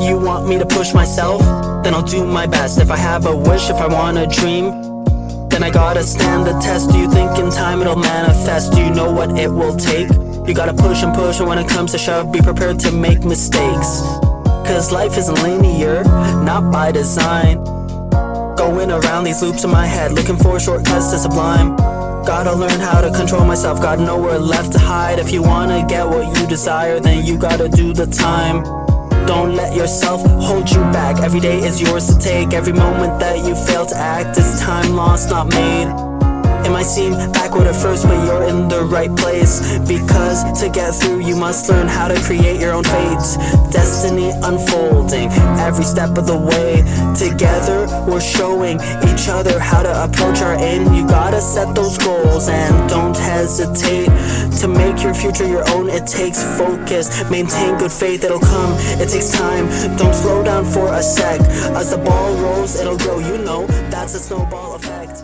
You want me to push myself? Then I'll do my best. If I have a wish, if I want a dream, then I gotta stand the test. Do you think in time it'll manifest? Do you know what it will take? You gotta push and push, and when it comes to shove, be prepared to make mistakes. Cause life isn't linear, not by design. Going around these loops in my head, looking for shortcuts to sublime. Gotta learn how to control myself, got nowhere left to hide. If you wanna get what you desire, then you gotta do the time. Don't let yourself hold you back. Every day is yours to take. Every moment that you fail to act is time lost, not made. Might seem backward at first, but you're in the right place. Because to get through, you must learn how to create your own fates. Destiny unfolding every step of the way. Together, we're showing each other how to approach our aim. You gotta set those goals and don't hesitate to make your future your own. It takes focus, maintain good faith, it'll come. It takes time, don't slow down for a sec. As the ball rolls, it'll grow. You know, that's a snowball effect.